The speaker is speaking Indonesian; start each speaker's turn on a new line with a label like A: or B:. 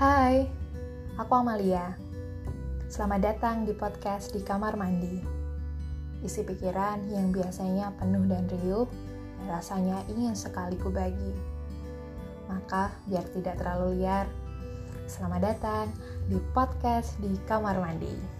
A: Hai, aku Amalia. Selamat datang di podcast di kamar mandi. Isi pikiran yang biasanya penuh dan riuh, rasanya ingin sekali kubagi. Maka, biar tidak terlalu liar, selamat datang di podcast di kamar mandi.